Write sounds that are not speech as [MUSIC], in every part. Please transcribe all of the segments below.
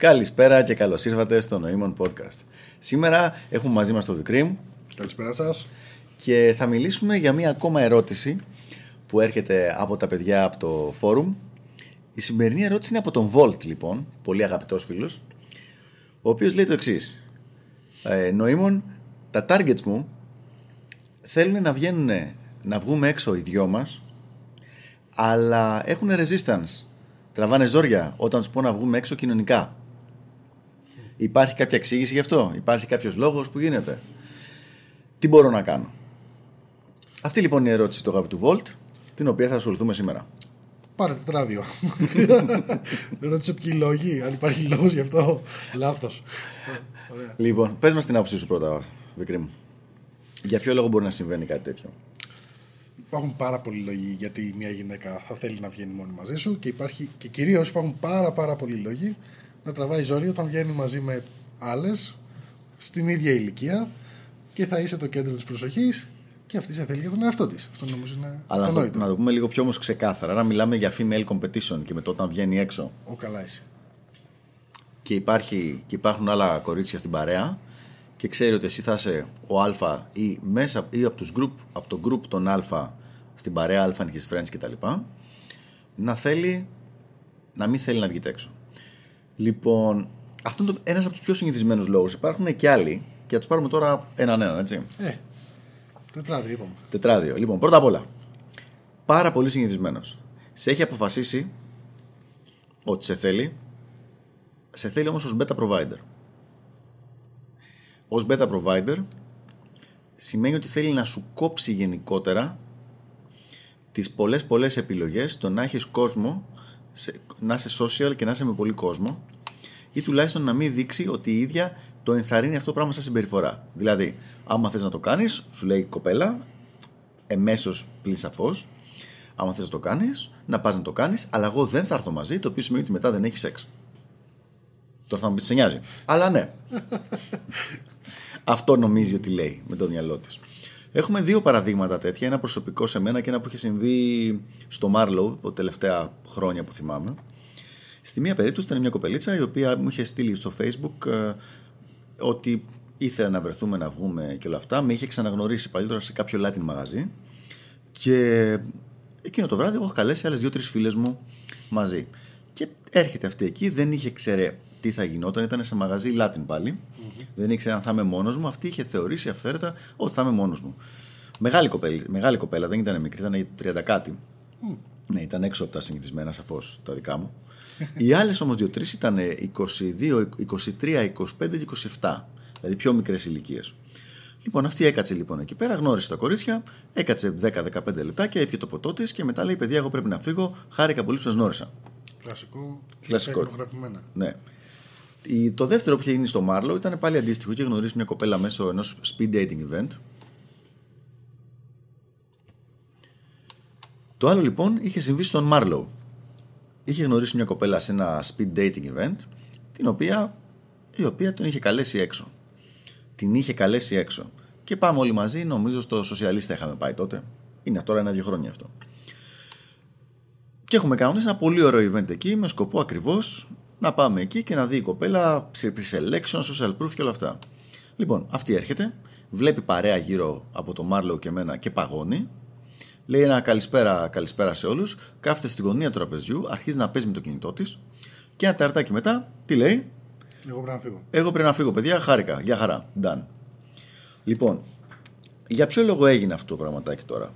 Καλησπέρα και καλώς ήρθατε στο Νοήμων Podcast. Σήμερα έχουμε μαζί μας τον Δικρίμ. Καλησπέρα σας. Και θα μιλήσουμε για μία ακόμα ερώτηση που έρχεται από τα παιδιά από το φόρουμ. Η σημερινή ερώτηση είναι από τον Volt, λοιπόν, πολύ αγαπητός φίλος, ο οποίος λέει το εξής. Ε, νοήμων, τα targets μου θέλουν να βγαίνουν, να βγούμε έξω οι δυο μας, αλλά έχουν resistance. Τραβάνε ζόρια όταν τους πω να βγούμε έξω κοινωνικά. Υπάρχει κάποια εξήγηση γι' αυτό, υπάρχει κάποιος λόγος που γίνεται; Τι μπορώ να κάνω; Αυτή λοιπόν είναι η ερώτηση του αγαπητού Volt, την οποία θα ασχοληθούμε σήμερα. Πάρε τετράδιο. [LAUGHS] Ρώτησε ποιοι λόγοι, αν υπάρχει λόγος γι' αυτό. Λάθος. Λοιπόν, πες μας την άποψή σου πρώτα, Βικρή μου. Για ποιο λόγο μπορεί να συμβαίνει κάτι τέτοιο; Υπάρχουν πάρα πολλοί λόγοι γιατί μια γυναίκα θα θέλει να βγαίνει μόνη μαζί σου και, υπάρχει, και κυρίως υπάρχουν πάρα, πάρα πολλοί λόγοι να τραβάει ζόρι όταν βγαίνει μαζί με άλλες στην ίδια ηλικία και θα είσαι το κέντρο της προσοχής και αυτή σε θέλει για τον εαυτό της. Αυτό νομίζω είναι Αλλά αυτονόητο. να το πούμε λίγο πιο όμως ξεκάθαρα. Να μιλάμε για female competition και με το όταν βγαίνει έξω Ο καλά είσαι. και, υπάρχει, και υπάρχουν άλλα κορίτσια στην παρέα και ξέρει ότι εσύ θα είσαι ο Α ή, μέσα, ή από, τους group, από το group των Α στην παρέα Α and his friends κτλ. Να θέλει να μην θέλει να βγείτε έξω. Λοιπόν, αυτό είναι ένας από τους πιο συνηθισμένους λόγους. Υπάρχουν και άλλοι και θα τους πάρουμε τώρα έναν έναν, έτσι. Ε, τετράδιο είπαμε. Τετράδιο. Λοιπόν, πρώτα απ' όλα. Πάρα πολύ συνηθισμένος. Σε έχει αποφασίσει ότι σε θέλει. Σε θέλει όμως ως beta provider. Ω beta provider σημαίνει ότι θέλει να σου κόψει γενικότερα τις πολλές πολλές επιλογές το να έχεις κόσμο σε- να είσαι social και να είσαι με πολύ κόσμο ή τουλάχιστον να μην δείξει ότι η ίδια το ενθαρρύνει αυτό το πράγμα σαν συμπεριφορά. Δηλαδή, άμα θες να το κάνεις, σου λέει η κοπέλα, εμέσως πλην σαφώς, άμα θες να το κάνεις, να πας να το κάνεις, αλλά εγώ δεν θα έρθω μαζί, το οποίο σημαίνει ότι μετά δεν έχει σεξ. Τώρα θα μου πεις, σε νοιάζει. Αλλά ναι. [LAUGHS] Αυτό νομίζει ότι λέει με το μυαλό της. Έχουμε δύο παραδείγματα τέτοια. Ένα προσωπικό σε μένα και ένα που είχε συμβεί στο Μάρλο τα τελευταία χρόνια που θυμάμαι. Στη μία περίπτωση ήταν μια κοπελίτσα η οποία μου είχε στείλει στο Facebook ε, ότι ήθελε να βρεθούμε να βγούμε και όλα αυτά. Με είχε ξαναγνωρίσει παλιότερα σε κάποιο Latin μαγαζί και εκείνο το βράδυ εγώ έχω καλέσει άλλες δύο-τρεις φίλες μου μαζί. Και έρχεται αυτή εκεί, δεν είχε ξέρε τι θα γινόταν, ήταν σε μαγαζί Latin παλι Δεν ήξερε αν θα είμαι μόνος μου. Αυτή είχε θεωρήσει αυθαίρετα ότι θα είμαι μόνος μου. Μεγάλη κοπέλα, μεγάλη κοπέλα, δεν ήταν μικρή, ήταν 30 κάτι. Ναι, ήταν έξω από τα συνηθισμένα σαφώς τα δικά μου. Οι άλλες όμως δύο-τρει ήταν 22, 23, 25 και 27. Δηλαδή πιο μικρές ηλικίες. Λοιπόν, αυτή έκατσε λοιπόν εκεί πέρα, γνώρισε τα κορίτσια, έκατσε 10-15 λεπτά και έπιε το ποτό της και μετά λέει: Παιδιά, εγώ πρέπει να φύγω. Χάρηκα πολύ που σας γνώρισα. Κλασικό. Κλασικό. Τεχνογραφημένα. Ναι. Η- Το δεύτερο που είχε γίνει στο Μάρλο ήταν πάλι αντίστοιχο. Είχε γνωρίσει μια κοπέλα μέσω ενός speed dating event. Το άλλο λοιπόν είχε συμβεί στον Μάρλο. Είχε γνωρίσει μια κοπέλα σε ένα speed dating event, την οποία, η οποία τον είχε καλέσει έξω. Την είχε καλέσει έξω. Και πάμε όλοι μαζί, νομίζω στο Σοσιαλίστα είχαμε πάει τότε. Είναι τώρα ένα-δύο χρόνια αυτό. Και έχουμε κάνει ένα πολύ ωραίο event εκεί με σκοπό ακριβώς να πάμε εκεί και να δει η κοπέλα pre-selection, social proof και όλα αυτά. Λοιπόν, αυτή έρχεται, βλέπει παρέα γύρω από το Μάρλο και εμένα και παγώνει. Λέει ένα καλησπέρα, καλησπέρα σε όλους. Κάθεται στη γωνία του τραπεζιού, αρχίζει να παίζει με το κινητό της. Και ένα ταρτάκι μετά, τι λέει, Εγώ πρέπει να φύγω. εγώ πρέπει να φύγω, παιδιά. Χάρηκα. Γεια χαρά. Done. Λοιπόν, για ποιο λόγο έγινε αυτό το πραγματάκι τώρα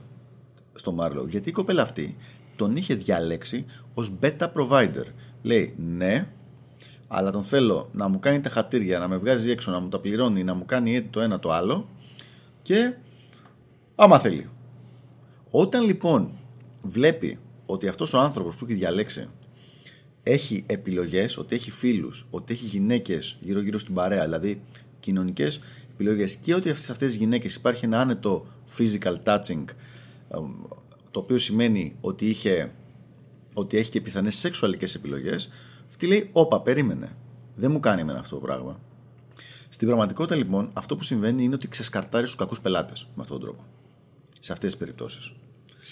στο Μάρλο; Γιατί η κοπέλα αυτή τον είχε διαλέξει ως beta provider. Λέει ναι, αλλά τον θέλω να μου κάνει τα χατήρια, να με βγάζει έξω, να μου τα πληρώνει, να μου κάνει το ένα το άλλο και άμα θέλει. Όταν λοιπόν βλέπει ότι αυτός ο άνθρωπος που έχει διαλέξει έχει επιλογές, ότι έχει φίλους, ότι έχει γυναίκες γύρω-γύρω στην παρέα, δηλαδή κοινωνικές επιλογές και ότι αυτές αυτές τις γυναίκες υπάρχει ένα άνετο physical touching εμ, το οποίο σημαίνει ότι, είχε, ότι έχει και πιθανές σεξουαλικές επιλογές αυτή λέει, όπα, περίμενε. Δεν μου κάνει εμένα αυτό το πράγμα. Στην πραγματικότητα λοιπόν αυτό που συμβαίνει είναι ότι ξεσκαρτάρει στους κακούς πελάτες με αυτόν τον τρόπο. Σε αυτές τις περιπτώσεις.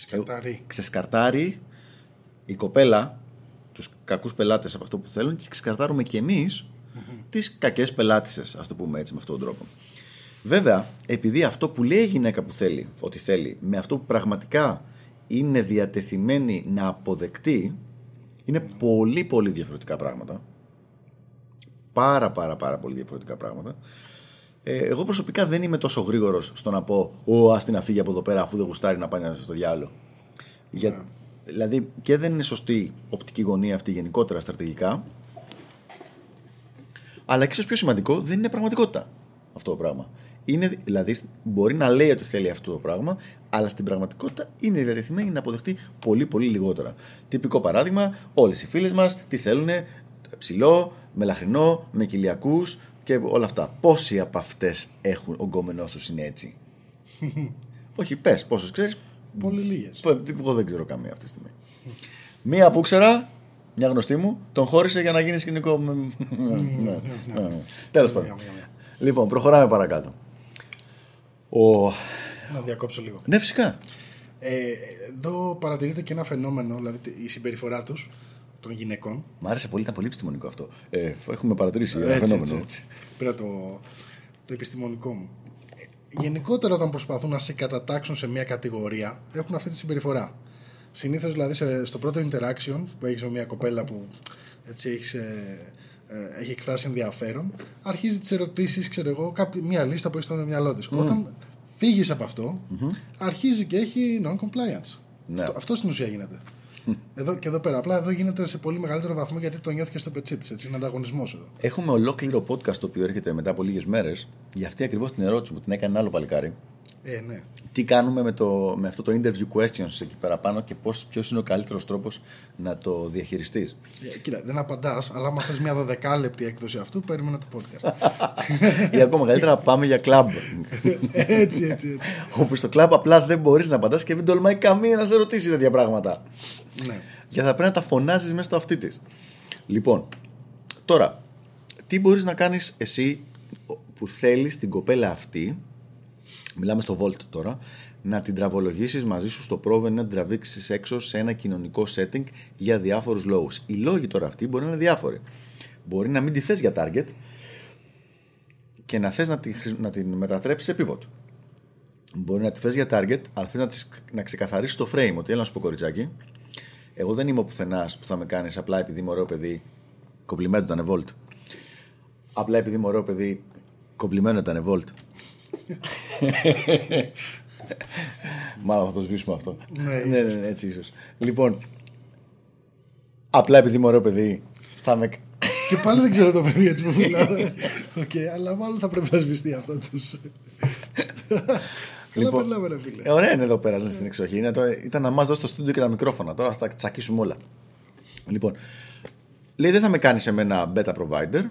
Σκαρταρί. Ξεσκαρτάρει η κοπέλα τους κακούς πελάτες από αυτό που θέλουν και ξεκαθάρουμε και εμείς τις κακές πελάτησες, ας το πούμε έτσι με αυτόν τον τρόπο. Βέβαια, επειδή αυτό που λέει η γυναίκα που θέλει, ότι θέλει, με αυτό που πραγματικά είναι διατεθειμένη να αποδεκτεί, είναι πολύ πολύ διαφορετικά πράγματα. Πάρα πάρα πάρα πολύ διαφορετικά πράγματα. Ε, εγώ προσωπικά δεν είμαι τόσο γρήγορος στο να πω Ω, ας την αφήγει από εδώ πέρα, αφού δεν γουστάρει να πάει στο διάλογο. Για, Δηλαδή και δεν είναι σωστή οπτική γωνία αυτή γενικότερα στρατηγικά. Αλλά και ίσως πιο σημαντικό, δεν είναι πραγματικότητα αυτό το πράγμα. Είναι, δηλαδή, μπορεί να λέει ότι θέλει αυτό το πράγμα, αλλά στην πραγματικότητα είναι διατεθειμένη να αποδεχτεί πολύ πολύ λιγότερα. Τυπικό παράδειγμα, όλες οι φίλες μας τι θέλουν, ψηλό, μελαχρινό, με κοιλιακούς και όλα αυτά. Πόσοι από αυτές έχουν ο γκόμενός τους είναι έτσι; [LAUGHS] Όχι, πες, πόσες ξέρεις; Πολύ λίγες. Εγώ δεν ξέρω καμία αυτή τη στιγμή. Μία που ήξερα, μια γνωστή μου, τον χώρισε για να γίνει σκηνικό. [LAUGHS] Τέλος πάντων. Λοιπόν, προχωράμε παρακάτω. Ο... Να διακόψω λίγο. Ναι, φυσικά. Ε, εδώ παρατηρείται και ένα φαινόμενο, δηλαδή η συμπεριφορά τους των γυναικών. Μ' άρεσε πολύ, ήταν πολύ επιστημονικό αυτό. Ε, έχουμε παρατηρήσει ένα Έτσι, φαινόμενο. έτσι, έτσι. Πήρα το, το επιστημονικό μου. Ε, Γενικότερα, όταν προσπαθούν να σε κατατάξουν σε μια κατηγορία, έχουν αυτή τη συμπεριφορά. Συνήθως, δηλαδή, σε- στο πρώτο interaction που έχεις με μια κοπέλα που έτσι έχεις, ε, ε, έχει εκφράσει ενδιαφέρον, αρχίζει τις ερωτήσεις, ξέρω εγώ, κάποι- μια λίστα που έχεις στο μυαλό της. Όταν φύγεις από αυτό, αρχίζει και έχει non-compliance. Ναι. Αυτό, αυτό στην ουσία γίνεται. Εδώ και εδώ πέρα. Απλά εδώ γίνεται σε πολύ μεγαλύτερο βαθμό γιατί το νιώθει και στο πετσί της. Είναι ανταγωνισμός εδώ. Έχουμε ολόκληρο podcast το οποίο έρχεται μετά από λίγες μέρες για αυτή ακριβώς την ερώτηση που την έκανε ένα άλλο παλικάρι. Ε, ναι. Τι κάνουμε με, το, με αυτό το interview questions εκεί πέρα πάνω και ποιος είναι ο καλύτερος τρόπος να το διαχειριστείς; Ε, Κοίτα, δεν απαντάς, αλλά άμα θες μια 12 λεπτή έκδοση αυτού, περίμενα το podcast. Ή ακόμα καλύτερα, πάμε για κλαμπ. έτσι, έτσι, έτσι. Όπου στο κλαμπ απλά δεν μπορείς να απαντάς και δεν τολμάει καμία να σε ρωτήσει τέτοια πράγματα. ναι. Γιατί θα πρέπει να τα φωνάζεις μέσα στο αυτί της. Λοιπόν, τώρα, τι μπορείς να κάνεις εσύ που θέλεις την κοπέλα αυτή, μιλάμε στο Volt τώρα, να την τραβολογήσεις μαζί σου στο πρόβε, να την τραβήξεις έξω σε ένα κοινωνικό setting για διάφορους λόγους. Οι λόγοι τώρα αυτοί μπορεί να είναι διάφοροι. Μπορεί να μην τη θες για target και να θες να, τη, χρησ- να την μετατρέψεις σε pivot. Μπορεί να τη θες για target, αλλά θες να, της- να ξεκαθαρίσεις το frame. Ότι έλα να σου πω, κοριτσάκι, εγώ δεν είμαι ο πουθενάς που θα με κάνεις απλά επειδή είμαι ωραίο παιδί. Κομπλιμέντο ήταν Volt. Απλά επειδή είμαι ωραίο παιδί. Κομπλιμένο ήταν Volt. Μάλλον θα το σβήσουμε αυτό. Ναι, ναι, ναι, ναι, έτσι ίσως. Λοιπόν, απλά επειδή είμαι ωραίο παιδί, θα με. Και πάλι δεν ξέρω το παιδί έτσι που μιλάμε. Οκ, αλλά μάλλον θα πρέπει να σβηστεί αυτό του. Καλά Λοιπόν, περνάμε, ρε φίλε. Ε, ωραία είναι εδώ πέρα στην εξοχή. Είναι το, ήταν να μας δώσει το στούντιο και τα μικρόφωνα. Τώρα θα τα τσακίσουμε όλα. Λοιπόν, λέει δεν θα με κάνεις εμένα beta provider.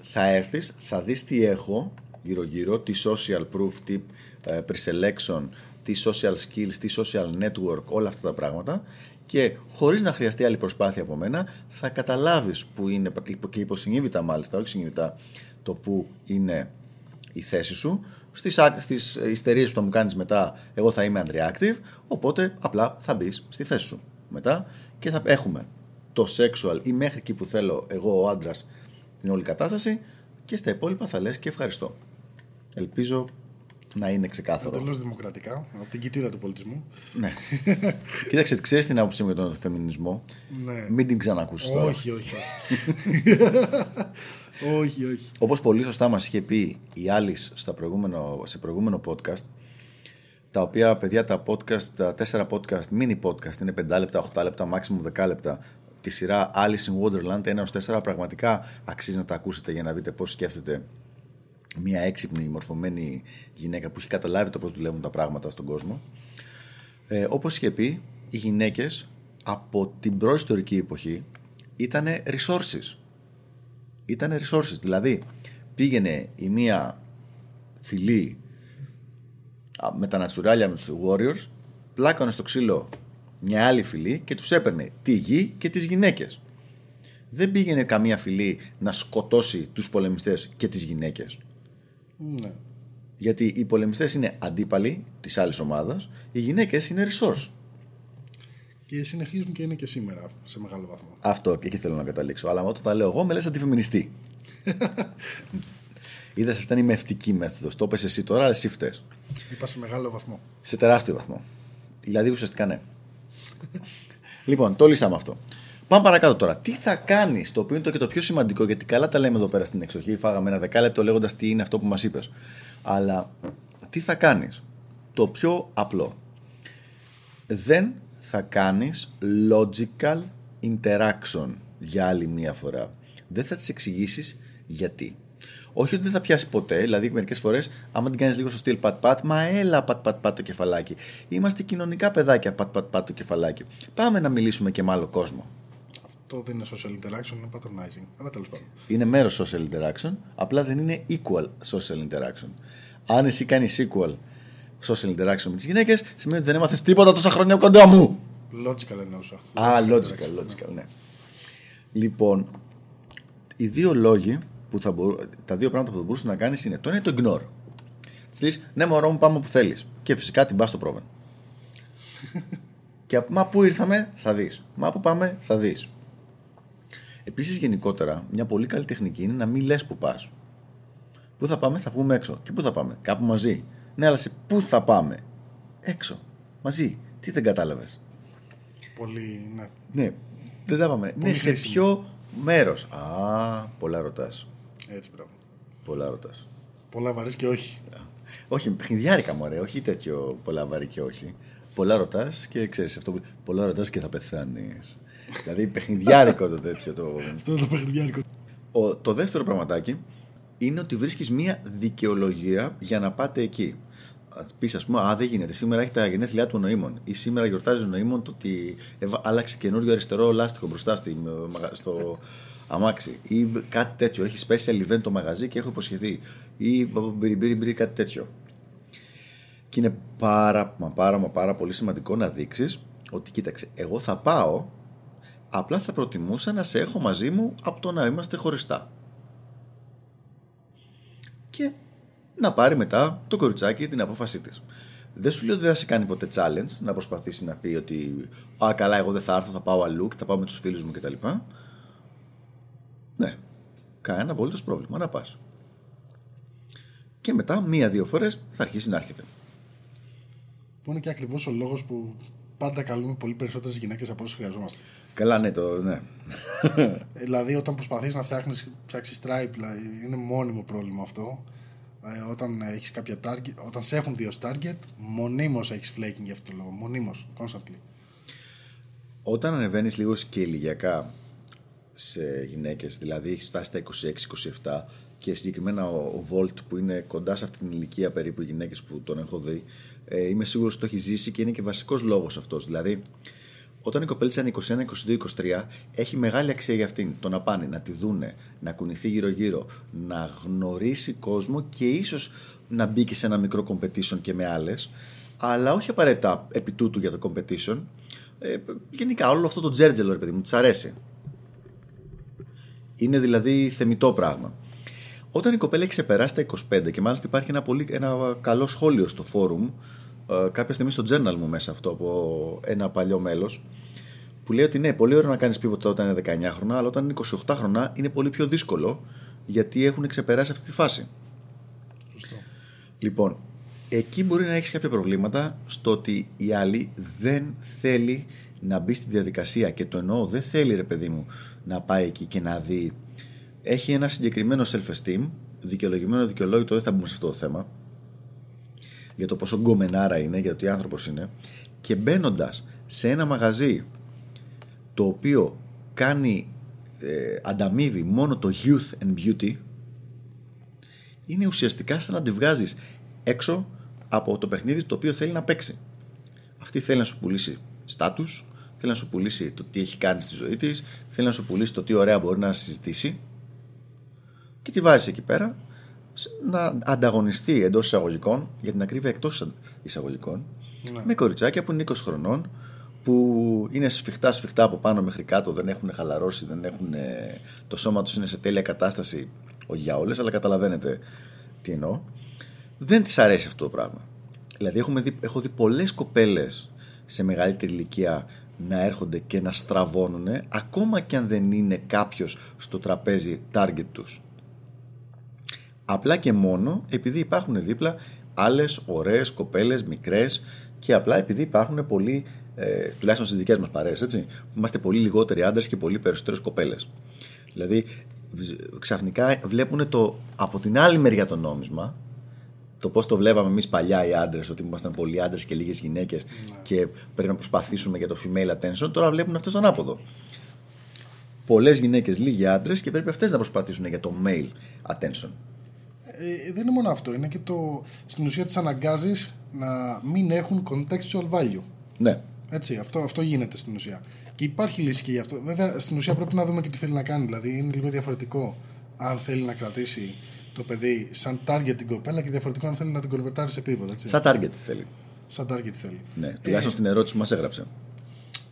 Θα έρθεις, θα δεις τι έχω γύρω-γύρω, τι social proof, τι ε, pre-selection, τι social skills, τι social network, όλα αυτά τα πράγματα. Και χωρίς να χρειαστεί άλλη προσπάθεια από μένα, θα καταλάβεις που είναι, και υποσυνείδητα μάλιστα, όχι συνειδητά, το που είναι η θέση σου. Στις, άκ- στις ιστερίες που θα μου κάνεις μετά, εγώ θα είμαι unreactive, οπότε απλά θα μπεις στη θέση σου μετά και θα έχουμε το sexual ή μέχρι εκεί που θέλω εγώ ο άντρας την όλη κατάσταση και στα υπόλοιπα θα λες και ευχαριστώ. Ελπίζω να είναι ξεκάθαρο. Εντελώς δημοκρατικά, από την κοιτίδα του πολιτισμού. Ναι. [LAUGHS] Κοίταξε, ξέρεις την άποψή μου για τον φεμινισμό; Ναι. Μην την ξανακούσεις τώρα. Όχι, όχι. όχι. [LAUGHS] όχι, όχι. Όπως πολύ σωστά μας είχε πει η Alice στα προηγούμενο, σε προηγούμενο podcast, τα οποία παιδιά τα podcast, τα τέσσερα podcast, mini podcast, είναι 5 λεπτά, 8 λεπτά, maximum 10 λεπτά. Τη σειρά Alice in Wonderland 1 4 πραγματικά αξίζει να τα ακούσετε για να δείτε πώς σκέφτεται μια έξυπνη, μορφωμένη γυναίκα που έχει καταλάβει το πώς δουλεύουν τα πράγματα στον κόσμο. Ε, όπως είχε πει, οι γυναίκες από την προϊστορική εποχή ήταν resources. Ήταν resources. Δηλαδή, πήγαινε η μία φυλή α, με τα νατσουράλια με τους warriors, πλάκωνε στο ξύλο μια άλλη φυλή και τους έπαιρνε τη γη και τις γυναίκες. Δεν πήγαινε καμία φυλή να σκοτώσει τους πολεμιστές και τις γυναίκες. Ναι. Γιατί οι πολεμιστές είναι αντίπαλοι της άλλης ομάδας, οι γυναίκες είναι resource. Και συνεχίζουν και είναι και σήμερα σε μεγάλο βαθμό. Αυτό και εκεί θέλω να καταλήξω. Αλλά όταν τα λέω εγώ, με λες αντιφεμινιστή. [LAUGHS] Είδα σε αυτά είναι η μευτική μέθοδος. Το έπεσε εσύ τώρα, αλλά εσύ φταίει. Είπα σε μεγάλο βαθμό. Σε τεράστιο βαθμό. Δηλαδή ουσιαστικά ναι. [LAUGHS] λοιπόν, το λύσαμε αυτό. Πάμε παρακάτω τώρα. Τι θα κάνεις, το οποίο είναι το και το πιο σημαντικό, γιατί καλά τα λέμε εδώ πέρα στην εξοχή. Φάγαμε ένα δεκάλεπτο λέγοντας τι είναι αυτό που μας είπες. Αλλά τι θα κάνεις. Το πιο απλό. Δεν θα κάνεις logical interaction για άλλη μία φορά. Δεν θα τις εξηγήσεις γιατί. Όχι ότι δεν θα πιάσει ποτέ, δηλαδή μερικές φορές, άμα την κάνεις λίγο στο στυλ πατ-πατ, μα έλα πατ-πατ-πατ το κεφαλάκι. Είμαστε κοινωνικά παιδάκια πατ-πατ-πατ το κεφαλάκι. Πάμε να μιλήσουμε και με άλλο κόσμο. Αυτό δεν είναι social interaction, είναι patronizing. Αλλά τέλος πάντων. Είναι μέρος social interaction, απλά δεν είναι equal social interaction. Αν εσύ κάνεις equal social interaction με τις γυναίκες, σημαίνει ότι δεν έμαθες τίποτα τόσα χρόνια κοντά μου. Logical εννοούσα. Α, logical, logical, ναι. Λοιπόν, οι δύο λόγοι που θα μπορού, τα δύο πράγματα που θα μπορούσες να κάνεις είναι το ένα είναι το ignore. Της λέει, ναι, μωρό μου, πάμε όπου θέλεις. Και φυσικά την πας στο πρόβεν. [LAUGHS] και μα πού ήρθαμε, θα δεις. Μα πού πάμε, θα δεις. Επίσης, γενικότερα, μια πολύ καλή τεχνική είναι να μην λες που πας. Πού θα πάμε, θα βγούμε έξω. Και πού θα πάμε, κάπου μαζί. Ναι, αλλά σε πού θα πάμε, έξω, μαζί. Τι δεν κατάλαβες. Πολύ, ναι. Ναι, δεν τα πάμε. Ναι, σε ποιο μέρος. Α, πολλά ρωτάς. Έτσι, μπράβο. Πολλά ρωτάς. Πολλά βαρύς και όχι. Όχι, παιχνιδιάρικα μου, ωραία. Όχι τέτοιο πολλά βαρύ και όχι. Πολλά ρωτάς και ξέρεις αυτό που. Πολλά ρωτάς και θα πεθάνεις. Δηλαδή παιχνιδιάρικο το τέτοιο. Το... Αυτό το παιχνιδιάρικο. Ο, το δεύτερο πραγματάκι είναι ότι βρίσκεις μία δικαιολογία για να πάτε εκεί. Πεις, ας πούμε, Α, δεν γίνεται. Σήμερα έχει τα γενέθλιά του ο Νοήμων. Ή σήμερα γιορτάζει ο Νοήμων το ότι άλλαξε καινούριο αριστερό λάστιχο μπροστά στη, στο αμάξι. Ή κάτι τέτοιο. Έχει special event το μαγαζί και έχω υποσχεθεί. Ή μπρι κάτι τέτοιο. Και είναι πάρα μα πάρα μα πάρα πολύ σημαντικό να δείξεις ότι κοίταξε, εγώ θα πάω, απλά θα προτιμούσα να σε έχω μαζί μου από το να είμαστε χωριστά. Και να πάρει μετά το κοριτσάκι την απόφασή της. Δεν σου λέω ότι δεν θα σε κάνει ποτέ challenge να προσπαθήσει να πει ότι Α, καλά, εγώ δεν θα έρθω, θα πάω αλλού και θα πάω με τους φίλους μου κτλ. Ναι, κανένα απολύτως πρόβλημα να πας. Και μετά, μία-δύο φορές θα αρχίσει να έρχεται. Που είναι και ακριβώς ο λόγος που πάντα καλούμε πολύ περισσότερες γυναίκες από όσες χρειαζόμαστε. Καλά, ναι, το ναι. δηλαδή, όταν προσπαθείς να φτιάξεις stripe, δηλαδή, είναι μόνιμο πρόβλημα αυτό. Ε, όταν έχεις κάποια target, όταν σε έχουν δύο target, μονίμως έχεις flaking για αυτό το λόγο. Μονίμως, constantly. Όταν ανεβαίνεις λίγο και ηλικιακά σε γυναίκες, δηλαδή έχεις φτάσει στα 26-27 και συγκεκριμένα ο, ο Volt που είναι κοντά σε αυτή την ηλικία περίπου οι γυναίκες που τον έχω δει, ε, είμαι σίγουρος ότι το έχει ζήσει και είναι και βασικός λόγος αυτός. Δηλαδή, όταν η κοπέλα είναι 21, 22, 23, έχει μεγάλη αξία για αυτήν. Το να πάνε, να τη δούνε, να κουνηθεί γύρω-γύρω, να γνωρίσει κόσμο και ίσως να μπει και σε ένα μικρό competition και με άλλες. Αλλά όχι απαραίτητα επί τούτου για το competition. Ε, γενικά, όλο αυτό το τζέρτζελο, ρε παιδί μου, της αρέσει. Είναι δηλαδή θεμητό πράγμα. Όταν η κοπέλα έχει ξεπεράσει τα 25 και μάλιστα υπάρχει ένα, πολύ, ένα καλό σχόλιο στο φόρουμ ε, κάποια στιγμή στο journal μου μέσα αυτό από ένα παλιό μέλος που λέει ότι ναι, πολύ ωραίο να κάνεις pivot όταν είναι 19 χρόνια, αλλά όταν είναι 28 χρόνια είναι πολύ πιο δύσκολο γιατί έχουν ξεπεράσει αυτή τη φάση. Σωστό. Λοιπόν, εκεί μπορεί να έχεις κάποια προβλήματα στο ότι η άλλη δεν θέλει να μπει στη διαδικασία και το εννοώ, δεν θέλει ρε παιδί μου να πάει εκεί και να δει. Έχει ένα συγκεκριμένο self-esteem, δικαιολογημένο, δικαιολόγητο, δεν θα μπούμε σε αυτό το θέμα, για το πόσο γκομενάρα είναι, για το τι άνθρωπος είναι και μπαίνοντας σε ένα μαγαζί το οποίο κάνει ε, ανταμείβει μόνο το youth and beauty είναι ουσιαστικά σαν να τη βγάζεις έξω από το παιχνίδι το οποίο θέλει να παίξει. Αυτή θέλει να σου πουλήσει στάτους, θέλει να σου πουλήσει το τι έχει κάνει στη ζωή της, θέλει να σου πουλήσει το τι ωραία μπορεί να συζητήσει και τη βάζεις εκεί πέρα να ανταγωνιστεί εντός εισαγωγικών, για την ακρίβεια εκτός εισαγωγικών, ναι. με κοριτσάκια που είναι 20 χρονών, που είναι σφιχτά σφιχτά από πάνω μέχρι κάτω, δεν έχουν χαλαρώσει, δεν έχουν, το σώμα τους είναι σε τέλεια κατάσταση, όχι για όλε, αλλά καταλαβαίνετε τι εννοώ. Δεν της αρέσει αυτό το πράγμα. Δηλαδή, έχουμε δει, έχω δει πολλές κοπέλες σε μεγαλύτερη ηλικία να έρχονται και να στραβώνουν ακόμα και αν δεν είναι κάποιος στο τραπέζι target τους. Απλά και μόνο επειδή υπάρχουν δίπλα άλλες ωραίες κοπέλες, μικρές και απλά επειδή υπάρχουν πολλοί, ε, τουλάχιστον στις δικές μας παρέες, έτσι, είμαστε πολύ λιγότεροι άντρες και πολύ περισσότερες κοπέλες. Δηλαδή ξαφνικά βλέπουν το, από την άλλη μεριά το νόμισμα το πώς το βλέπαμε εμείς παλιά οι άντρες, ότι ήμασταν πολλοί άντρες και λίγες γυναίκες ναι. και πρέπει να προσπαθήσουμε για το female attention. Τώρα βλέπουν αυτό τον άποδο. Πολλές γυναίκες, λίγοι άντρες και πρέπει αυτές να προσπαθήσουν για το male attention. Ε, δεν είναι μόνο αυτό. Είναι και το. Στην ουσία τις αναγκάζεις να μην έχουν contextual value. Ναι. Έτσι, αυτό, αυτό γίνεται στην ουσία. Και υπάρχει λύση και γι' αυτό. Βέβαια, στην ουσία πρέπει να δούμε και τι θέλει να κάνει. Δηλαδή, είναι λίγο διαφορετικό αν θέλει να κρατήσει το παιδί σαν target την κοπέλα και διαφορετικό αν θέλει να την κολυβερτάρει σε επίπεδο. Σαν target θέλει. Σαν target θέλει. Ναι, τουλάχιστον ε, στην ερώτηση που μας έγραψε.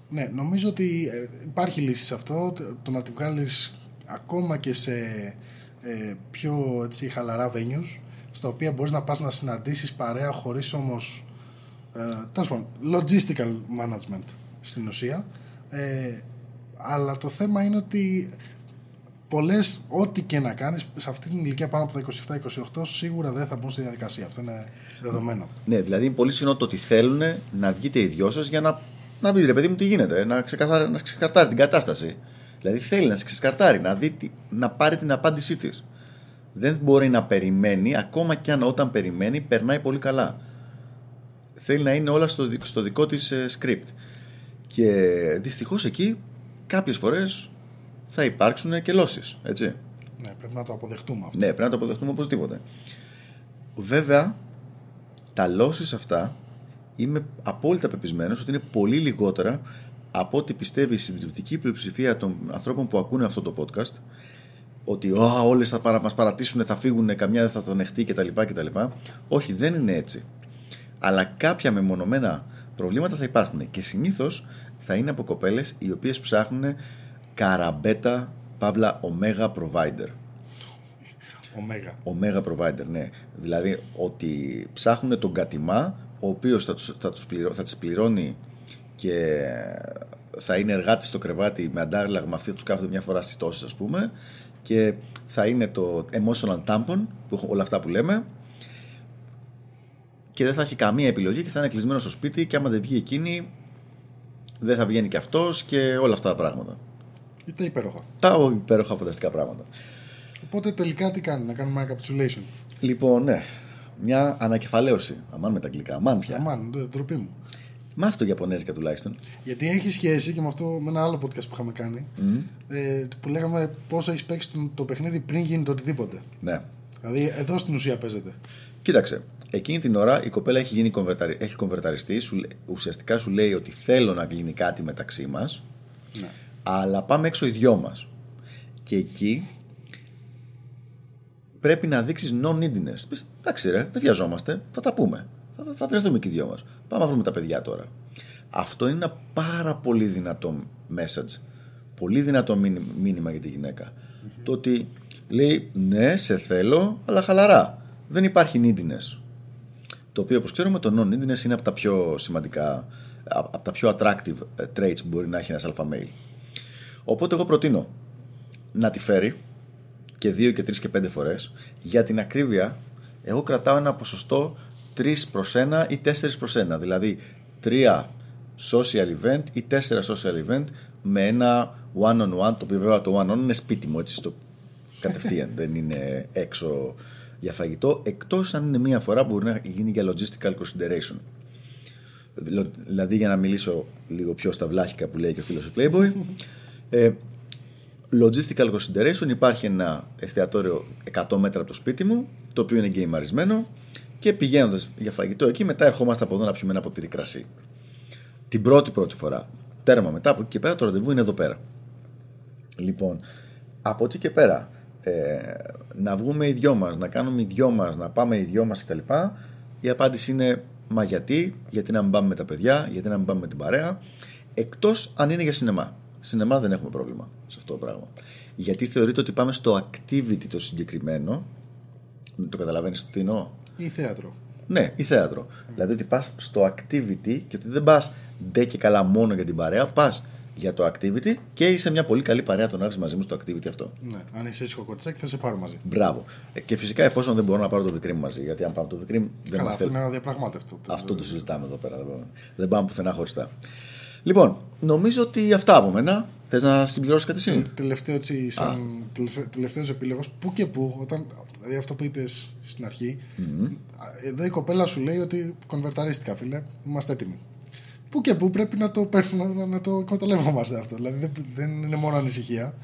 Ναι, νομίζω ότι ε, υπάρχει λύση σε αυτό. Το να τη βγάλεις ακόμα και σε ε, πιο έτσι, χαλαρά venues, στα οποία μπορείς να πας να συναντήσεις παρέα χωρίς όμως. Ε, τέλος πάντων, logistical management στην ουσία. Ε, αλλά το θέμα είναι ότι πολλές, ό,τι και να κάνεις, σε αυτή την ηλικία πάνω από τα 27-28, σίγουρα δεν θα μπουν στη διαδικασία. Αυτό είναι δεδομένο. Ναι, δηλαδή είναι πολύ συχνό το ότι θέλουν να βγείτε οι δυο σας για να, να δει ρε παιδί μου τι γίνεται, να, ξεκαθαρ, να ξεκαρτάρει την κατάσταση. Δηλαδή θέλει να σε ξεκαρτάρει, να, δει, να πάρει την απάντησή της. Δεν μπορεί να περιμένει, ακόμα και αν όταν περιμένει περνάει πολύ καλά. Θέλει να είναι όλα στο, στο δικό της ε, script. Και δυστυχώς εκεί κάποιες φορές θα υπάρξουν και λώσει. Έτσι. Ναι, πρέπει να το αποδεχτούμε αυτό. Ναι, πρέπει να το αποδεχτούμε οπωσδήποτε. Βέβαια, τα λώσει αυτά είμαι απόλυτα πεπισμένος ότι είναι πολύ λιγότερα από ό,τι πιστεύει η συντριπτική πλειοψηφία των ανθρώπων που ακούνε αυτό το podcast ότι όλες θα παρα, μας παρατήσουν, θα φύγουν, καμιά δεν θα τον εχτεί κτλ, κτλ. Όχι, δεν είναι έτσι. Αλλά κάποια μεμονωμένα προβλήματα θα υπάρχουν και συνήθως θα είναι από κοπέλες οι οποίες ψάχνουν καραμπέτα παύλα ομέγα provider. Ομέγα. Ομέγα provider, ναι. Δηλαδή ότι ψάχνουν τον κατημά ο οποίος θα, τους, θα, τους πληρώ, θα τις πληρώνει και θα είναι εργάτης στο κρεβάτι με αντάλλαγμα αυτή τους κάθονται μια φορά στις τόσες ας πούμε και θα είναι το emotional tampon που, όλα αυτά που λέμε και δεν θα έχει καμία επιλογή και θα είναι κλεισμένο στο σπίτι και άμα δεν βγει εκείνη δεν θα βγαίνει και αυτός και όλα αυτά τα πράγματα. Ή τα υπέροχα. Τα υπέροχα φανταστικά πράγματα. Οπότε τελικά τι κάνει, να κάνουμε ένα capsulation. Λοιπόν, ναι. Μια ανακεφαλαίωση. Αμάν με τα αγγλικά. Αμάν πια. Αμάν, το ντροπή μου. Μάθει το Ιαπωνέζικα τουλάχιστον. Γιατί έχει σχέση και με αυτό με ένα άλλο podcast που είχαμε κάνει. Mm. Ε, που λέγαμε πόσο έχεις παίξει το, το παιχνίδι πριν γίνει το οτιδήποτε. Ναι. Δηλαδή εδώ στην ουσία παίζεται. Κοίταξε. Εκείνη την ώρα η κοπέλα έχει, γίνει κομβερταρι... έχει κομβερταριστεί. Σου... Ουσιαστικά σου λέει ότι θέλω να γίνει κάτι μεταξύ μας. Ναι αλλά πάμε έξω οι δυο μας. Και εκεί πρέπει να δείξεις non-neediness. Πεις, εντάξει ρε, δεν βιαζόμαστε, θα τα πούμε. Θα, θα βρεθούμε και οι δυο μας. Πάμε να βρούμε τα παιδιά τώρα. Αυτό είναι ένα πάρα πολύ δυνατό message. Πολύ δυνατό μήνυμα για τη γυναικα Το ότι λέει ναι, σε θέλω, αλλά χαλαρά. Δεν υπάρχει neediness. Το οποίο, όπως ξέρουμε, το non-neediness είναι από τα πιο σημαντικά, από τα πιο attractive ε, traits που μπορεί να έχει ένας alpha male. Οπότε εγώ προτείνω να τη φέρει και δύο και τρεις και πέντε φορές. Για την ακρίβεια, εγώ κρατάω ένα ποσοστό 3 προς 1 ή 4 προς 1. Δηλαδή 3 social event ή 4 social event με ένα one on one. Το οποίο βέβαια το one on one είναι σπίτι μου, έτσι στο κατευθείαν. [LAUGHS] δεν είναι έξω για φαγητό. Εκτός αν είναι μία φορά που μπορεί να γίνει για logistical consideration. Δηλαδή, για να μιλήσω λίγο πιο στα βλάχικα που λέει και ο φίλος του Playboy, ε, logistical consideration υπάρχει ένα εστιατόριο 100 μέτρα από το σπίτι μου, το οποίο είναι γκέιμαρισμένο και πηγαίνοντας για φαγητό εκεί, μετά ερχόμαστε από εδώ να πιούμε ένα ποτήρι κρασί. Την πρώτη πρώτη φορά. Τέρμα μετά από εκεί και πέρα, το ραντεβού είναι εδώ πέρα. Λοιπόν, από εκεί και πέρα, ε, να βγούμε οι δυο μας, να κάνουμε οι δυο μας, να πάμε οι δυο μας κτλ. Η απάντηση είναι μα γιατί, γιατί να μην πάμε με τα παιδιά, γιατί να μην πάμε με την παρέα, εκτός αν είναι για σινεμά. Σινεμά δεν έχουμε πρόβλημα σε αυτό το πράγμα. Γιατί θεωρείται ότι πάμε στο activity το συγκεκριμένο. Το καταλαβαίνεις τι εννοώ. Ή θέατρο. Ναι, ή θέατρο. Δηλαδή ότι πας στο activity και ότι δεν πας ντε και καλά μόνο για την παρέα, πας για το activity και είσαι μια πολύ καλή παρέα τον έρθει μαζί μου στο activity αυτό. Ναι, αν είσαι ήσυχο κορτσάκι θα σε πάρω μαζί. Μπράβο. Ε, Και φυσικά εφόσον δεν μπορώ να πάρω το Vicrim μαζί, γιατί αν πάω το Vicrim δεν Καλά, είμαστε. αυτό είναι ένα διαπραγμάτευτο. Αυτό το συζητάμε εδώ πέρα. δεν πάμε- Δεν πάμε πουθενά χωριστά. Λοιπόν, νομίζω ότι αυτά από μένα. Θες να συμπληρώσεις κάτι εσύ; Τελευταίο, έτσι, σαν τελευταίος επίλογος, που και που, όταν, δηλαδή αυτό που είπες στην αρχη εδώ η κοπέλα σου λέει ότι κονβερταρίστηκα φίλε, είμαστε έτοιμοι. Που και που πρέπει να το, παίρνουμε, να, να το εκμεταλλευόμαστε αυτό. Δηλαδή δεν, δεν είναι μόνο ανησυχία.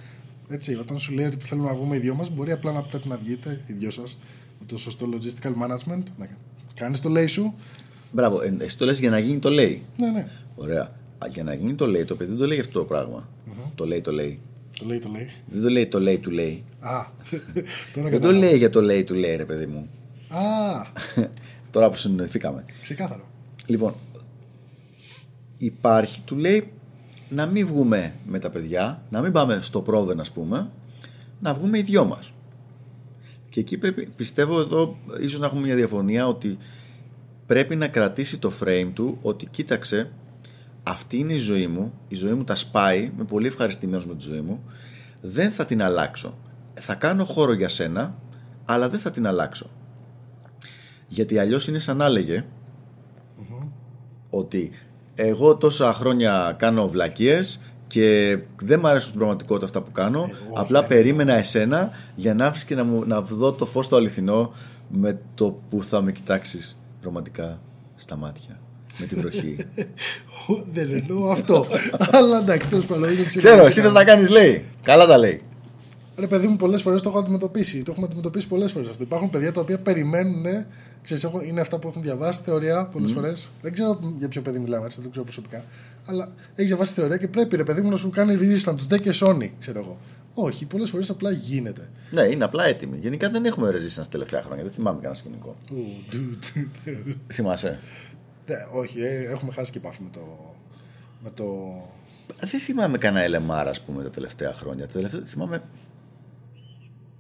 Έτσι, όταν σου λέει ότι θέλουμε να βγούμε οι δυο μας, μπορεί απλά να πρέπει να βγείτε οι δυο σας με το σωστό logistical management, να κάνεις το λέει σου. Μπράβο, ε, εσύ το λες για να γίνει το λέει. Ναι, ναι. Ωραία. Α, Για να γίνει το λέει, το παιδί δεν το λέει αυτό το πράγμα. Το λέει, το λέει. Το λέει, το λέει. Δεν το λέει το λέει του λέει. Α, [LAUGHS] τώρα Δεν το κατάλαβα. λέει για το λέει του λέει, ρε παιδί μου. Α, [LAUGHS] Τώρα που συνεννοηθήκαμε. ξεκάθαρο. Λοιπόν, υπάρχει, του λέει να μην βγούμε με τα παιδιά, να μην πάμε στο πρόβεν ας πούμε, να βγούμε οι δυο μας. Και εκεί πρέπει, πιστεύω εδώ ίσως να έχουμε μια διαφωνία ότι πρέπει να κρατήσει το frame του ότι κοίταξε αυτή είναι η ζωή μου, η ζωή μου τα σπάει, είμαι πολύ ευχαριστημένος με τη ζωή μου, δεν θα την αλλάξω. Θα κάνω χώρο για σένα, αλλά δεν θα την αλλάξω. Γιατί αλλιώς είναι σαν να έλεγε ότι εγώ τόσα χρόνια κάνω βλακίες και δεν μου αρέσουν στην πραγματικότητα αυτά που κάνω. Εγώ απλά όχι, περίμενα εσένα για να έρθεις και να, μου, να δω το φως το αληθινό με το που θα με κοιτάξεις ρομαντικά στα μάτια. Με την βροχή. [LAUGHS] Δεν εννοώ αυτό. Αλλά εντάξει, τέλος πάντων. είναι Ξέρω, σημαντικό. εσύ θες να κάνεις λέει. Καλά τα λέει. Ρε παιδί μου, πολλές φορές το έχω αντιμετωπίσει. Το έχουμε αντιμετωπίσει πολλές φορές αυτό. Υπάρχουν παιδιά τα οποία περιμένουν. Ξέρεις, έχουν- είναι αυτά που έχουν διαβάσει θεωρία πολλές mm. φορές. Δεν ξέρω για ποιο παιδί μιλάμε, έτσι, δεν το ξέρω προσωπικά. Αλλά έχεις διαβάσει θεωρία και πρέπει ρε παιδί μου να σου κάνει resistance δε και Sony, ξέρω εγώ. Όχι, πολλές φορές απλά γίνεται. Ναι, είναι απλά έτοιμη. Γενικά δεν έχουμε resistance τελευταία χρόνια. Δεν θυμάμαι κανένα σκηνικό. Θυμάσαι. Ναι, όχι, ε, έχουμε χάσει και επάφη με το. Με το... Δεν θυμάμαι κανένα LMR, ας πούμε, τα τελευταία χρόνια. Τα τελευταία, θυμάμαι.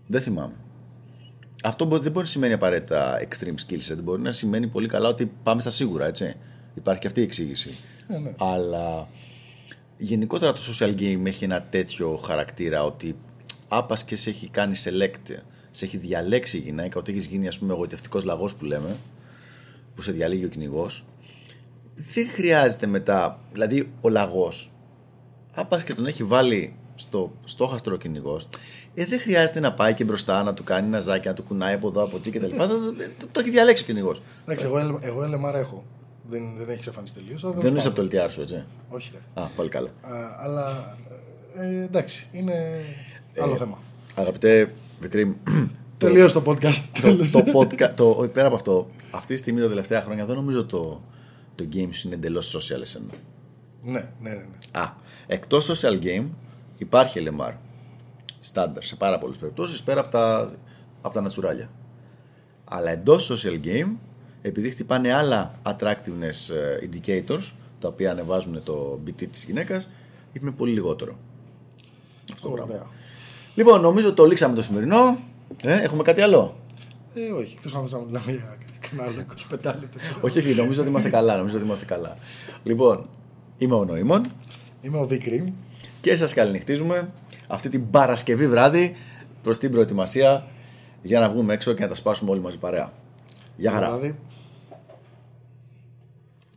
Δεν θυμάμαι. Αυτό μπορεί- δεν μπορεί να σημαίνει απαραίτητα extreme skill set. Μπορεί να σημαίνει πολύ καλά ότι πάμε στα σίγουρα, έτσι. Υπάρχει και αυτή η εξήγηση. Ναι, ναι. Αλλά γενικότερα το social game έχει ένα τέτοιο χαρακτήρα ότι άπας και σε έχει κάνει select, σε έχει διαλέξει η γυναίκα, ότι έχεις γίνει ας πούμε εγωιτευτικός λαγός που λέμε, που σε διαλέγει ο κυνηγός. Δεν χρειάζεται μετά, δηλαδή ο λαγός, άπα και τον έχει βάλει στο στόχαστρο ο κυνηγός, ε, δεν χρειάζεται να πάει και μπροστά να του κάνει ένα ζάκι, να του κουνάει από εδώ, από εκεί κτλ. το, το, το έχει διαλέξει ο κυνηγός. Εντάξει, εγώ, L- εγώ LMR έχω. Δεν, δεν έχεις εξαφανιστεί τελείως. Δεν είσαι από το LTR σου, έτσι. Όχι, ρε. Α, πάλι καλά. Α, αλλά ε, εντάξει, είναι άλλο θέμα. Αγαπητέ Βικρίμ, [CLEARS THROAT] Τελείωσε το podcast. το, το podcast, το, πέρα από αυτό, αυτή τη στιγμή τα τελευταία χρόνια δεν νομίζω το, το game σου είναι εντελώς social εσένα. ναι, ναι, ναι. ναι. Α, εκτός social game υπάρχει LMR. Στάνταρ σε πάρα πολλές περιπτώσεις πέρα από τα, από τα νατσουράλια. Αλλά εντός social game, επειδή χτυπάνε άλλα attractiveness ε, indicators, τα οποία ανεβάζουν το BT της γυναίκας, είναι πολύ λιγότερο. Αυτό το πράγμα. Ωραία. Λοιπόν, νομίζω το λήξαμε το σημερινό. Ε, έχουμε κάτι άλλο; Ε, όχι, εκτός αν θες να μιλάμε για κανένα άλλο 25 λεπτό. ξέρω. όχι, όχι, νομίζω ότι είμαστε καλά. Νομίζω ότι είμαστε καλά. Λοιπόν, είμαι ο Νοήμων Είμαι ο Δίκρυ. και σας καληνυχτίζουμε αυτή την Παρασκευή βράδυ προς την προετοιμασία για να βγούμε έξω και να τα σπάσουμε όλοι μαζί παρέα. Γεια χαρά. Δηλαδή,